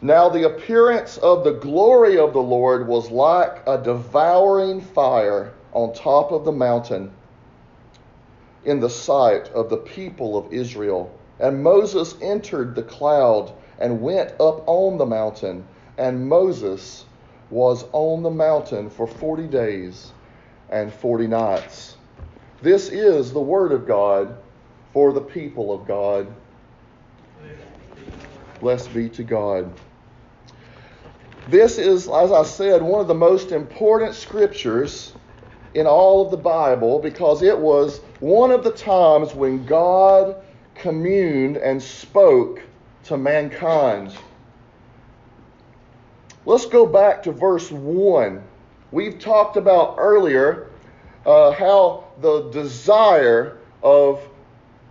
Now the appearance of the glory of the Lord was like a devouring fire on top of the mountain in the sight of the people of Israel. And Moses entered the cloud and went up on the mountain, and Moses was on the mountain for 40 days and 40 nights. This is the word of God for the people of God. Blessed be to God. This is, as I said, one of the most important scriptures in all of the Bible because it was one of the times when God communed and spoke to mankind. Let's go back to verse 1. We've talked about earlier uh, how the desire of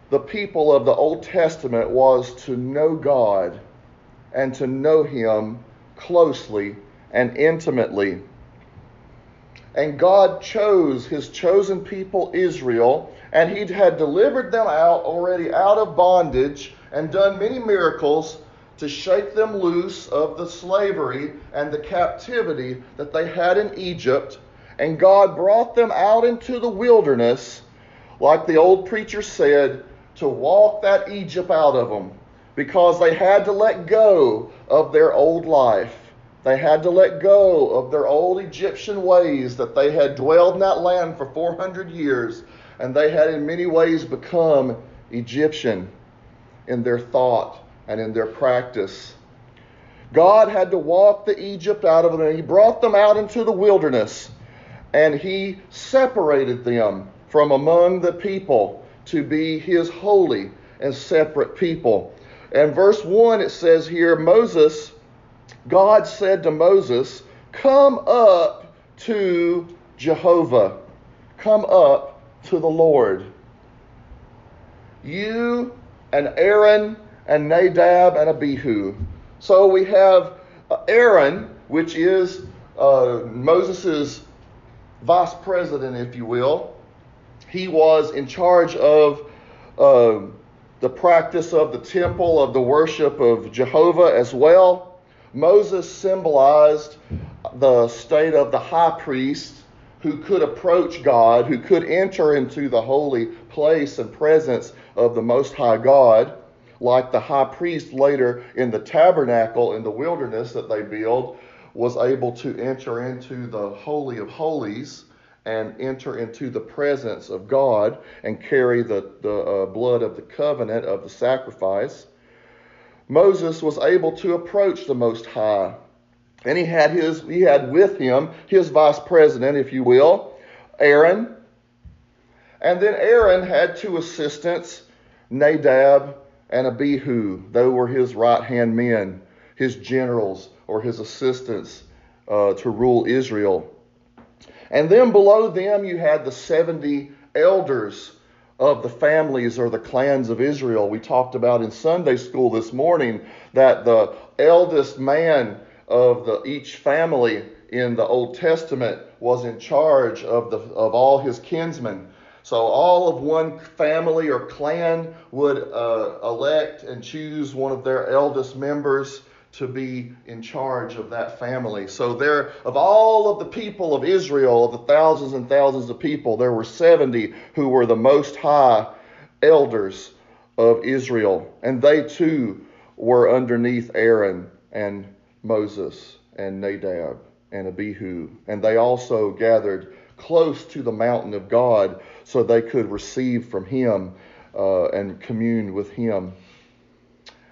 the people of the Old Testament was to know God and to know Him closely and intimately. And God chose His chosen people, Israel, and He had delivered them out already out of bondage and done many miracles to shake them loose of the slavery and the captivity that they had in Egypt. And God brought them out into the wilderness, like the old preacher said, to walk that Egypt out of them because they had to let go of their old life. They had to let go of their old Egyptian ways that they had dwelled in that land for 400 years, and they had in many ways become Egyptian in their thought and in their practice. God had to walk the Egypt out of them, and He brought them out into the wilderness, and He separated them from among the people to be His holy and separate people. And verse 1 it says here Moses, God said to Moses, Come up to Jehovah, come up to the Lord. You and Aaron and Nadab and Abihu. So we have uh, Aaron, which is uh, Moses' vice president, if you will. He was in charge of uh, the practice of the temple, of the worship of Jehovah as well. Moses symbolized the state of the high priest who could approach God, who could enter into the holy place and presence of the Most High God, like the high priest later in the tabernacle in the wilderness that they built was able to enter into the Holy of Holies and enter into the presence of God and carry the, the uh, blood of the covenant of the sacrifice. Moses was able to approach the Most High. And he had his he had with him his vice president, if you will, Aaron. And then Aaron had two assistants, Nadab and Abihu. They were his right hand men, his generals or his assistants uh, to rule Israel. And then below them, you had the 70 elders of the families or the clans of Israel. We talked about in Sunday school this morning that the eldest man of the, each family in the Old Testament was in charge of, the, of all his kinsmen. So all of one family or clan would uh, elect and choose one of their eldest members to be in charge of that family. So there, of all of the people of Israel, of the thousands and thousands of people, there were 70 who were the most high elders of Israel. And they too were underneath Aaron and Moses and Nadab and Abihu. And they also gathered close to the mountain of God so they could receive from him uh, and commune with him.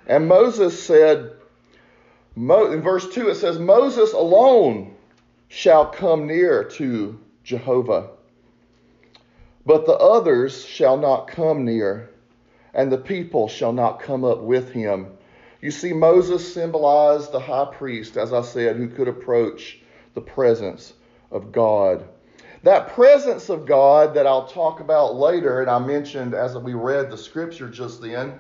And Moses said, in verse 2, it says, Moses alone shall come near to Jehovah, but the others shall not come near, and the people shall not come up with him. You see, Moses symbolized the high priest, as I said, who could approach the presence of God. That presence of God that I'll talk about later, and I mentioned as we read the scripture just then,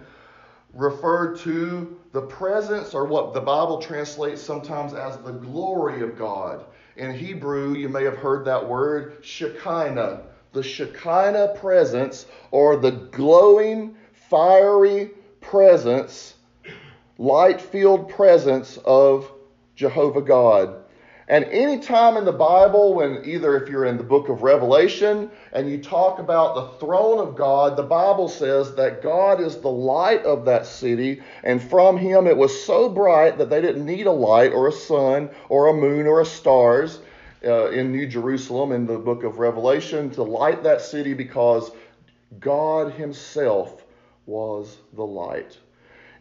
referred to the presence, or what the Bible translates sometimes as the glory of God. In Hebrew, you may have heard that word Shekinah. The Shekinah presence, or the glowing, fiery presence light filled presence of Jehovah God. And any time in the Bible, when either if you're in the book of Revelation and you talk about the throne of God, the Bible says that God is the light of that city, and from him it was so bright that they didn't need a light or a sun or a moon or a stars uh, in New Jerusalem in the book of Revelation to light that city because God himself was the light.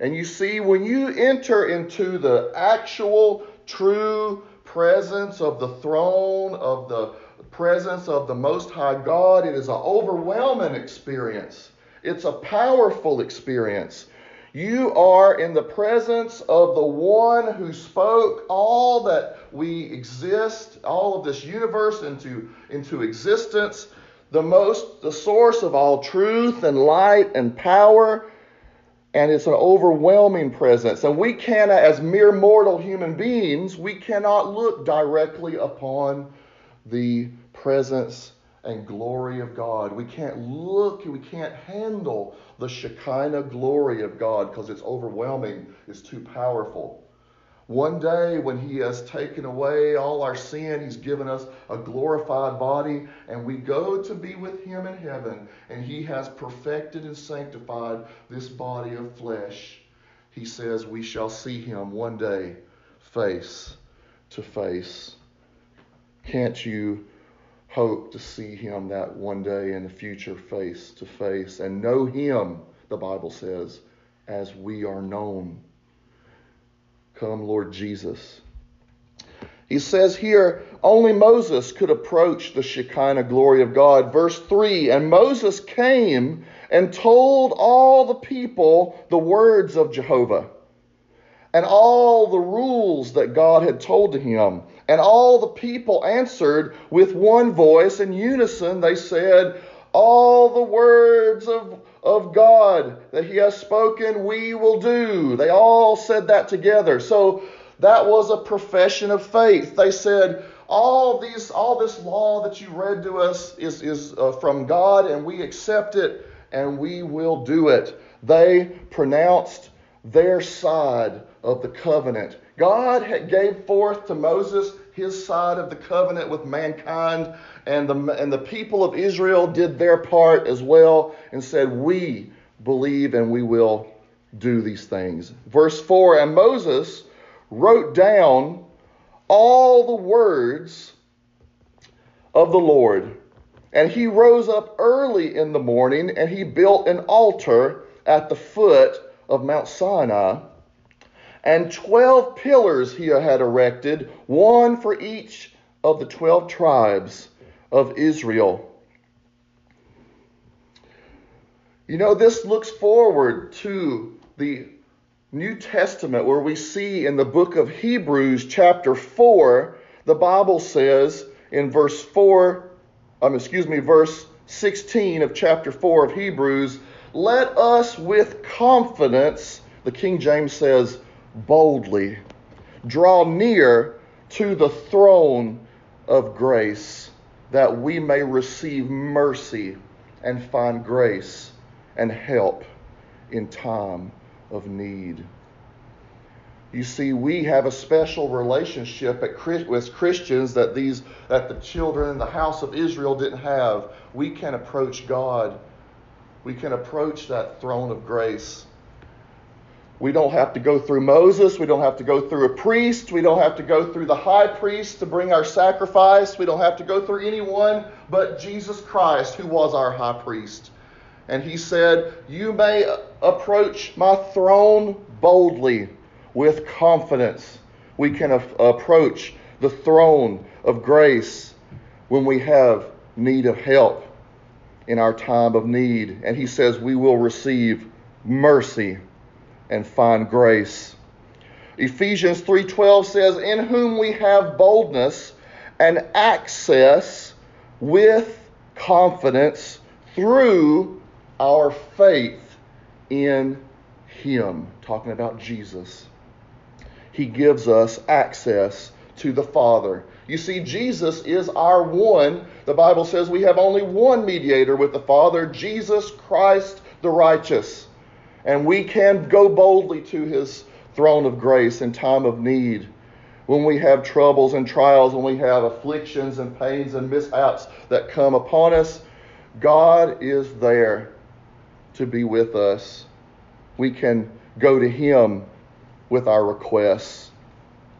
And you see, when you enter into the actual, true, presence of the throne, of the presence of the Most High God. It is an overwhelming experience, it's a powerful experience. You are in the presence of the one who spoke all that we exist, all of this universe into, into existence, the most the source of all truth and light and power and it's an overwhelming presence. And we cannot, as mere mortal human beings, we cannot look directly upon the presence and glory of God. We can't look, we can't handle the Shekinah glory of God because it's overwhelming, it's too powerful. One day, when He has taken away all our sin, He's given us a glorified body, and we go to be with Him in heaven, and He has perfected and sanctified this body of flesh. He says we shall see Him one day face to face. Can't you hope to see Him that one day in the future face to face and know Him, the Bible says, as we are known? Come, Lord Jesus. He says here, only Moses could approach the Shekinah glory of God. Verse 3 And Moses came and told all the people the words of Jehovah and all the rules that God had told to him. And all the people answered with one voice in unison. They said, All the words of of God that He has spoken, we will do. They all said that together. So that was a profession of faith. They said, all these, all this law that you read to us is, is uh, from God, and we accept it, and we will do it. They pronounced their side of the covenant. God gave forth to Moses his side of the covenant with mankind, and the, and the people of Israel did their part as well and said, We believe and we will do these things. Verse 4 And Moses wrote down all the words of the Lord. And he rose up early in the morning and he built an altar at the foot of Mount Sinai and 12 pillars he had erected, one for each of the 12 tribes of Israel. You know, this looks forward to the New Testament where we see in the book of Hebrews, chapter 4, the Bible says in verse 4, um, excuse me, verse 16 of chapter 4 of Hebrews, let us with confidence, the King James says, boldly draw near to the throne of grace that we may receive mercy and find grace and help in time of need. You see, we have a special relationship at, with Christians that these that the children in the house of Israel didn't have. We can approach God. We can approach that throne of grace we don't have to go through Moses. We don't have to go through a priest. We don't have to go through the high priest to bring our sacrifice. We don't have to go through anyone but Jesus Christ, who was our high priest. And he said, You may approach my throne boldly with confidence. We can approach the throne of grace when we have need of help in our time of need. And he says, We will receive mercy and find grace. Ephesians 3:12 says, "In whom we have boldness and access with confidence through our faith in him." Talking about Jesus. He gives us access to the Father. You see, Jesus is our one. The Bible says we have only one mediator with the Father, Jesus Christ the righteous and we can go boldly to his throne of grace in time of need. When we have troubles and trials, when we have afflictions and pains and mishaps that come upon us, God is there to be with us. We can go to Him with our requests.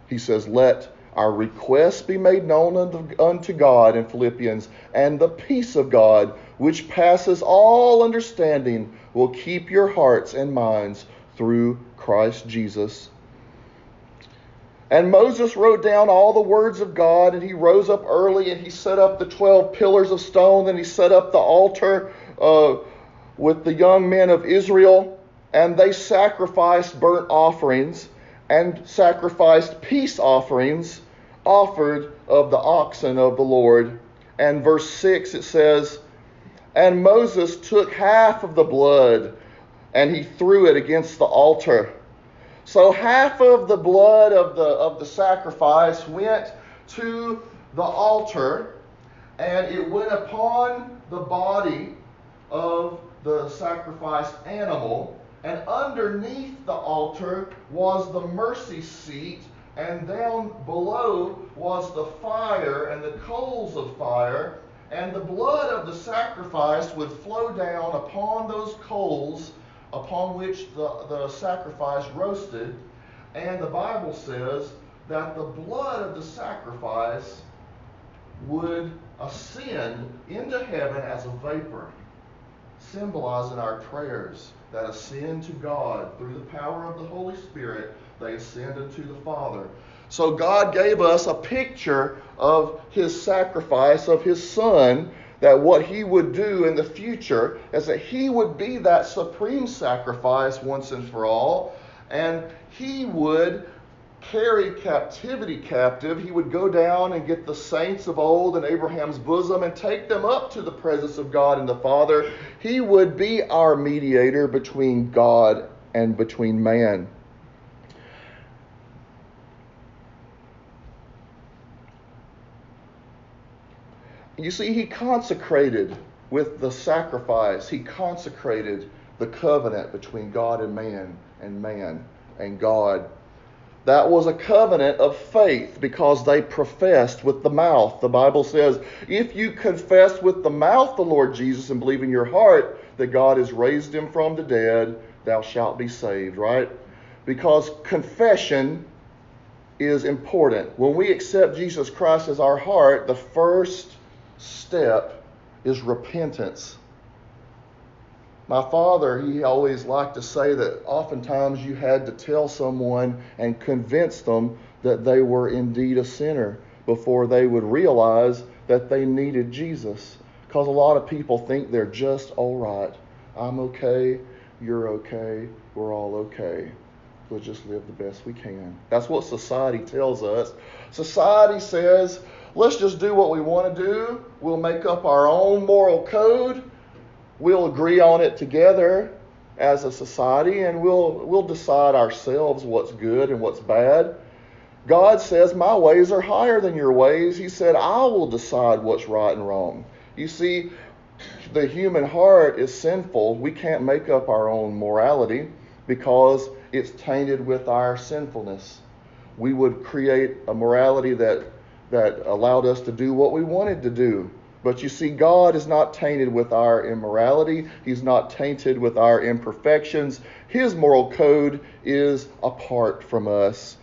He says, Let our requests be made known unto, God in Philippians, and the peace of God, which passes all understanding, will keep your hearts and minds through Christ Jesus. And Moses wrote down all the words of God, and he rose up early and he set up the 12 pillars of stone, and he set up the altar uh, with the young men of Israel, and they sacrificed burnt offerings and sacrificed peace offerings offered of the oxen of the Lord. And verse 6 it says, And Moses took half of the blood and he threw it against the altar. So half of the blood of the, of the sacrifice went to the altar and it went upon the body of the sacrificed animal. And underneath the altar was the mercy seat and down below was the fire and the coals of fire, and the blood of the sacrifice would flow down upon those coals upon which the, the sacrifice roasted. And the Bible says that the blood of the sacrifice would ascend into heaven as a vapor, symbolizing our prayers that ascend to God through the power of the Holy Spirit they ascended to the Father. So God gave us a picture of his sacrifice, of his Son, that what he would do in the future is that he would be that supreme sacrifice once and for all, and he would carry captivity captive. He would go down and get the saints of old in Abraham's bosom and take them up to the presence of God and the Father. He would be our mediator between God and between man. You see, he consecrated with the sacrifice, he consecrated the covenant between God and man, and man and God. That was a covenant of faith because they professed with the mouth. The Bible says, if you confess with the mouth the Lord Jesus and believe in your heart that God has raised him from the dead, thou shalt be saved, right? Because confession is important. When we accept Jesus Christ as our heart, the first step is repentance. My father, he always liked to say that oftentimes you had to tell someone and convince them that they were indeed a sinner before they would realize that they needed Jesus. Because a lot of people think they're just all right. I'm okay, you're okay, we're all okay. We'll just live the best we can. That's what society tells us. Society says, let's just do what we want to do. We'll make up our own moral code. We'll agree on it together as a society and we'll we'll decide ourselves what's good and what's bad. God says, "My ways are higher than your ways." He said, "I will decide what's right and wrong." You see, the human heart is sinful. We can't make up our own morality because it's tainted with our sinfulness. We would create a morality that that allowed us to do what we wanted to do. But you see, God is not tainted with our immorality. He's not tainted with our imperfections. His moral code is apart from us,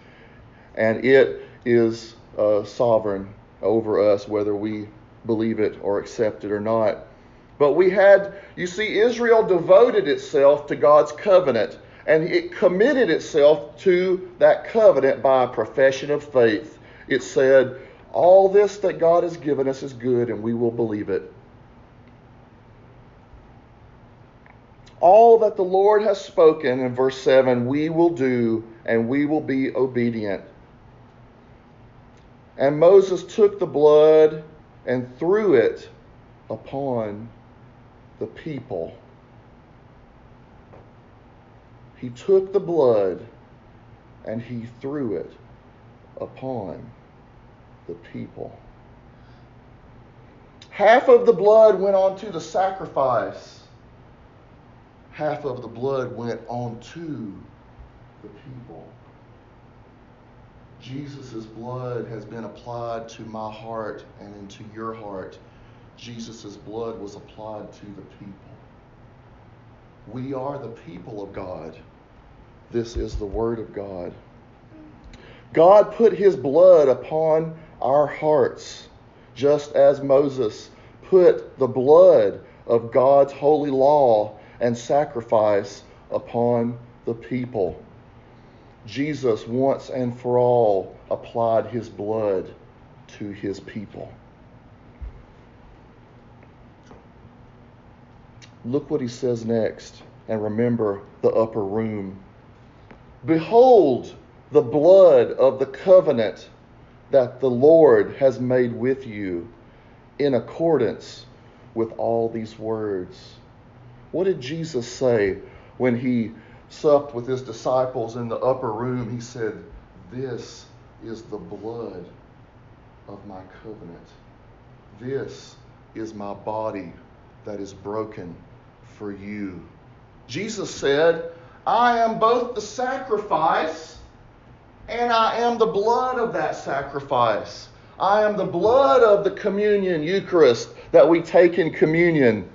and it is uh, sovereign over us, whether we believe it or accept it or not. But we had, you see, Israel devoted itself to God's covenant, and it committed itself to that covenant by a profession of faith. It said, all this that God has given us is good, and we will believe it. All that the Lord has spoken in verse 7, we will do, and we will be obedient. And Moses took the blood and threw it upon the people. He took the blood and he threw it upon the people. Half of the blood went on to the sacrifice. Half of the blood went on to the people. Jesus' blood has been applied to my heart and into your heart. Jesus' blood was applied to the people. We are the people of God. This is the Word of God. God put His blood upon our hearts, just as Moses put the blood of God's holy law and sacrifice upon the people. Jesus once and for all applied his blood to his people. Look what he says next, and remember the upper room. Behold the blood of the covenant that the Lord has made with you in accordance with all these words. What did Jesus say when he supped with his disciples in the upper room? He said, This is the blood of my covenant. This is my body that is broken for you. Jesus said, I am both the sacrifice and I am the blood of that sacrifice. I am the blood of the communion, Eucharist, that we take in communion,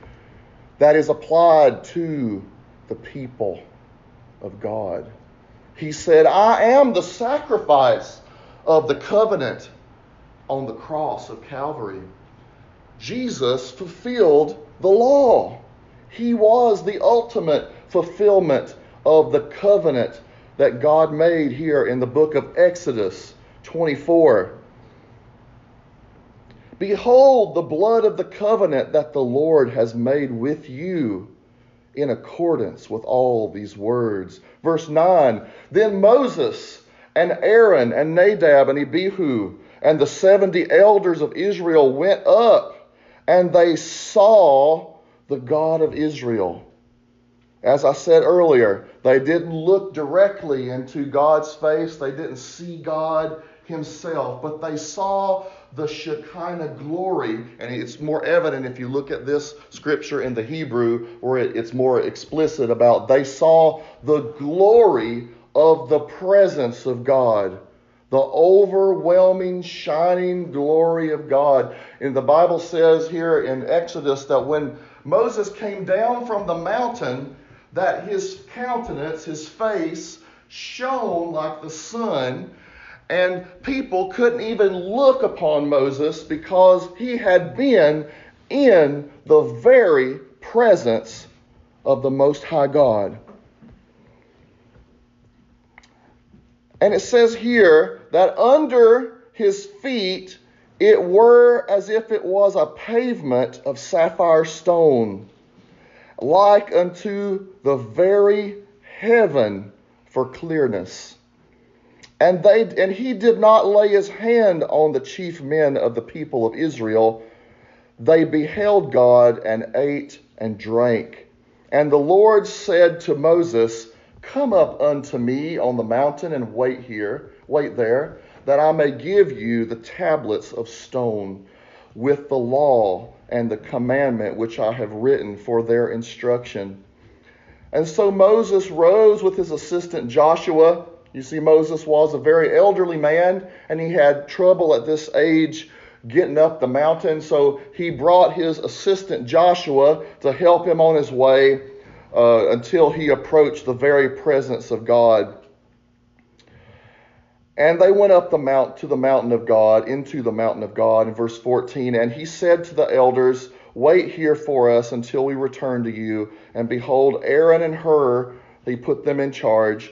that is applied to the people of God. He said, I am the sacrifice of the covenant on the cross of Calvary. Jesus fulfilled the law. He was the ultimate fulfillment of the covenant that God made here in the book of Exodus 24. Behold the blood of the covenant that the Lord has made with you in accordance with all these words. Verse 9 Then Moses and Aaron and Nadab and Abihu and the 70 elders of Israel went up and they saw the God of Israel. As I said earlier, they didn't look directly into God's face, they didn't see God Himself, but they saw the Shekinah glory, and it's more evident if you look at this scripture in the Hebrew, where it's more explicit about they saw the glory of the presence of God. The overwhelming, shining glory of God. And the Bible says here in Exodus that when Moses came down from the mountain, that his countenance, his face, shone like the sun, and people couldn't even look upon Moses because he had been in the very presence of the Most High God. And it says here that under his feet it were as if it was a pavement of sapphire stone like unto the very heaven for clearness. And they and he did not lay his hand on the chief men of the people of Israel. They beheld God and ate and drank. And the Lord said to Moses, Come up unto me on the mountain and wait here, wait there, that I may give you the tablets of stone with the law and the commandment which I have written for their instruction. And so Moses rose with his assistant Joshua. You see, Moses was a very elderly man, and he had trouble at this age getting up the mountain. So he brought his assistant Joshua to help him on his way uh, until he approached the very presence of God. And they went up the mount to the mountain of God, into the mountain of God, in verse 14. And he said to the elders, Wait here for us until we return to you. And behold, Aaron and Hur, he put them in charge.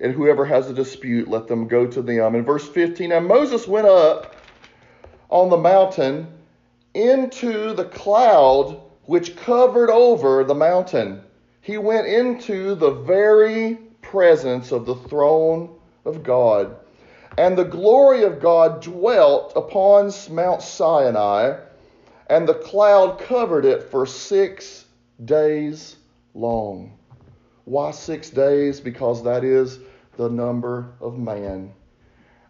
And whoever has a dispute, let them go to them. In verse 15, and Moses went up on the mountain into the cloud which covered over the mountain. He went into the very presence of the throne of God. And the glory of God dwelt upon Mount Sinai, and the cloud covered it for six days long. Why six days? Because that is the number of man.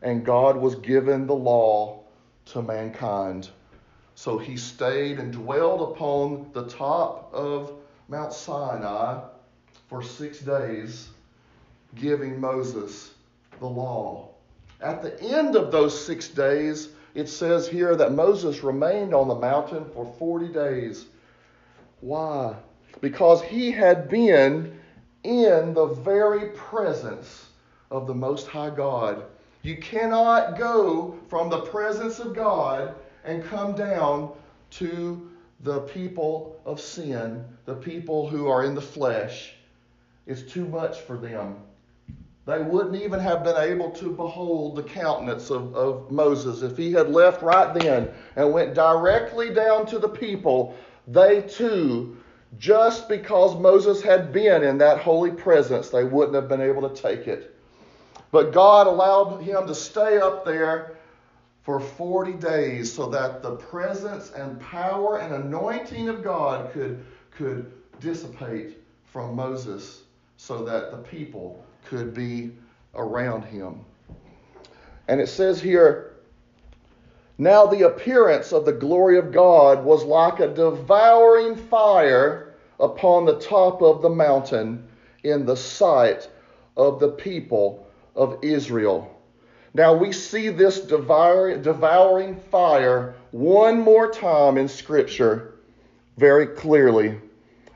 And God was given the law to mankind. So he stayed and dwelled upon the top of Mount Sinai for six days, giving Moses the law. At the end of those six days, it says here that Moses remained on the mountain for 40 days. Why? Because he had been in the very presence of the Most High God. You cannot go from the presence of God and come down to the people of sin, the people who are in the flesh. It's too much for them. They wouldn't even have been able to behold the countenance of, of Moses. If he had left right then and went directly down to the people, they too, just because Moses had been in that holy presence, they wouldn't have been able to take it. But God allowed him to stay up there for 40 days so that the presence and power and anointing of God could, could dissipate from Moses so that the people could be around him. And it says here, now the appearance of the glory of God was like a devouring fire upon the top of the mountain in the sight of the people of Israel. Now we see this devouring fire one more time in Scripture very clearly,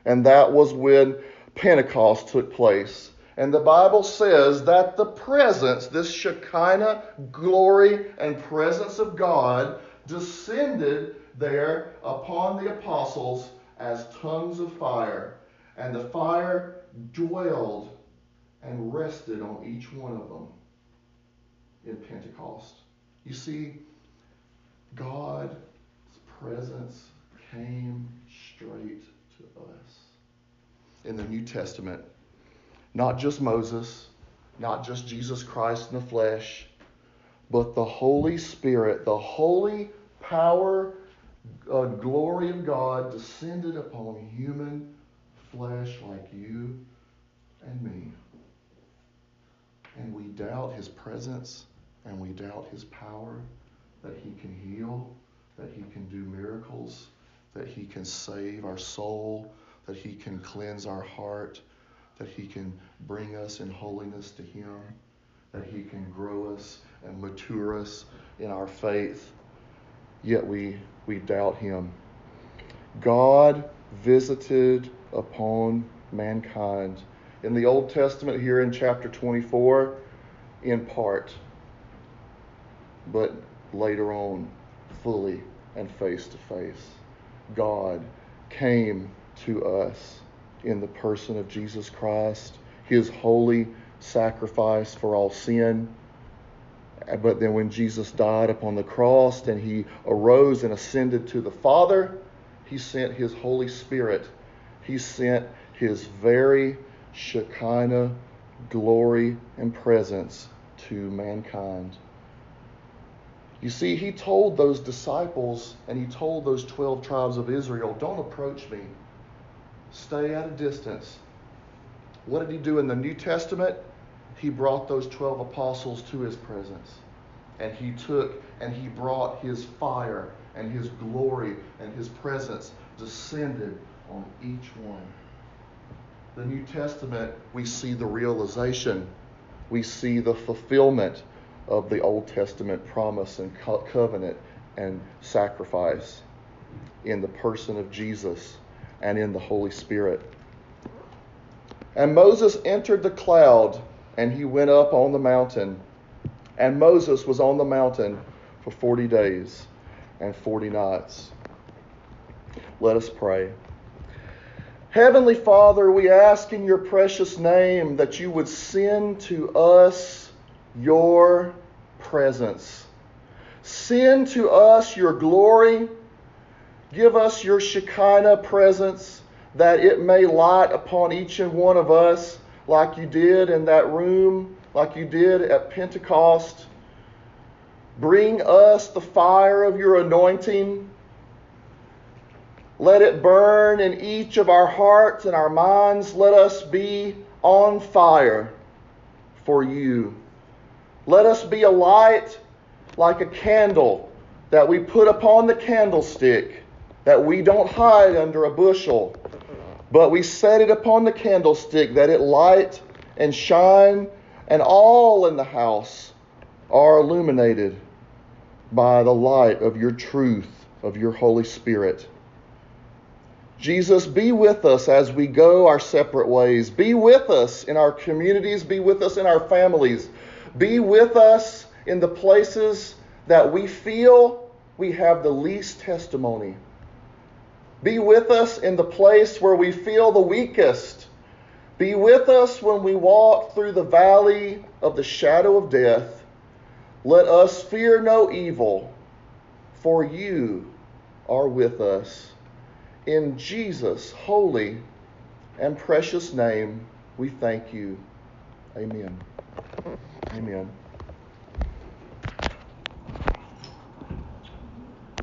and that was when Pentecost took place. And the Bible says that the presence, this Shekinah glory and presence of God, descended there upon the apostles as tongues of fire. And the fire dwelled and rested on each one of them in Pentecost. You see, God's presence came straight to us. In the New Testament, not just Moses, not just Jesus Christ in the flesh, but the Holy Spirit, the holy power, uh, glory of God descended upon human flesh like you and me. And we doubt his presence and we doubt his power, that he can heal, that he can do miracles, that he can save our soul, that he can cleanse our heart that He can bring us in holiness to Him, that He can grow us and mature us in our faith, yet we, we doubt Him. God visited upon mankind. In the Old Testament, here in chapter 24, in part, but later on, fully and face to face. God came to us in the person of Jesus Christ, his holy sacrifice for all sin. But then when Jesus died upon the cross and he arose and ascended to the Father, he sent his Holy Spirit. He sent his very Shekinah glory and presence to mankind. You see, he told those disciples and he told those 12 tribes of Israel, Don't approach me stay at a distance. What did he do in the New Testament? He brought those 12 apostles to his presence. And he took and he brought his fire and his glory and his presence descended on each one. The New Testament, we see the realization, we see the fulfillment of the Old Testament promise and covenant and sacrifice in the person of Jesus and in the Holy Spirit. And Moses entered the cloud, and he went up on the mountain. And Moses was on the mountain for 40 days and 40 nights. Let us pray. Heavenly Father, we ask in your precious name that you would send to us your presence. Send to us your glory Give us your Shekinah presence that it may light upon each and one of us like you did in that room, like you did at Pentecost. Bring us the fire of your anointing. Let it burn in each of our hearts and our minds. Let us be on fire for you. Let us be a light like a candle that we put upon the candlestick that we don't hide under a bushel, but we set it upon the candlestick that it light and shine, and all in the house are illuminated by the light of your truth, of your Holy Spirit. Jesus, be with us as we go our separate ways. Be with us in our communities. Be with us in our families. Be with us in the places that we feel we have the least testimony. Be with us in the place where we feel the weakest. Be with us when we walk through the valley of the shadow of death. Let us fear no evil, for you are with us. In Jesus' holy and precious name, we thank you. Amen. Amen.